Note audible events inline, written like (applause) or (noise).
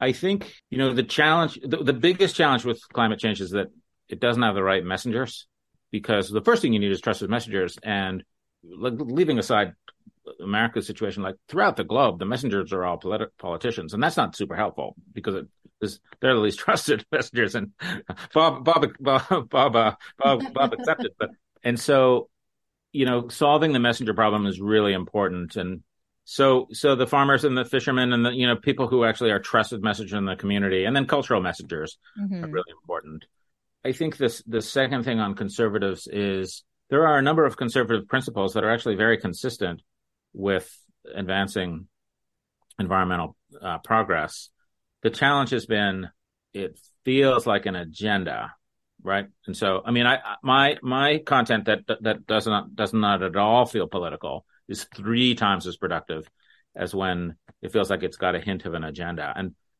I think, you know, the challenge, the, the biggest challenge with climate change is that it doesn't have the right messengers because the first thing you need is trusted messengers. And like, leaving aside America's situation, like throughout the globe, the messengers are all politi- politicians, and that's not super helpful because it is they're the least (laughs) trusted messengers. And Bob, Bob, Bob, Bob, uh, Bob, Bob accepted, but and so you know, solving the messenger problem is really important. And so, so the farmers and the fishermen and the you know people who actually are trusted messengers in the community, and then cultural messengers mm-hmm. are really important. I think this the second thing on conservatives is there are a number of conservative principles that are actually very consistent with advancing environmental uh, progress. The challenge has been it feels like an agenda, right? And so, I mean, I my my content that that does not does not at all feel political is three times as productive as when it feels like it's got a hint of an agenda. And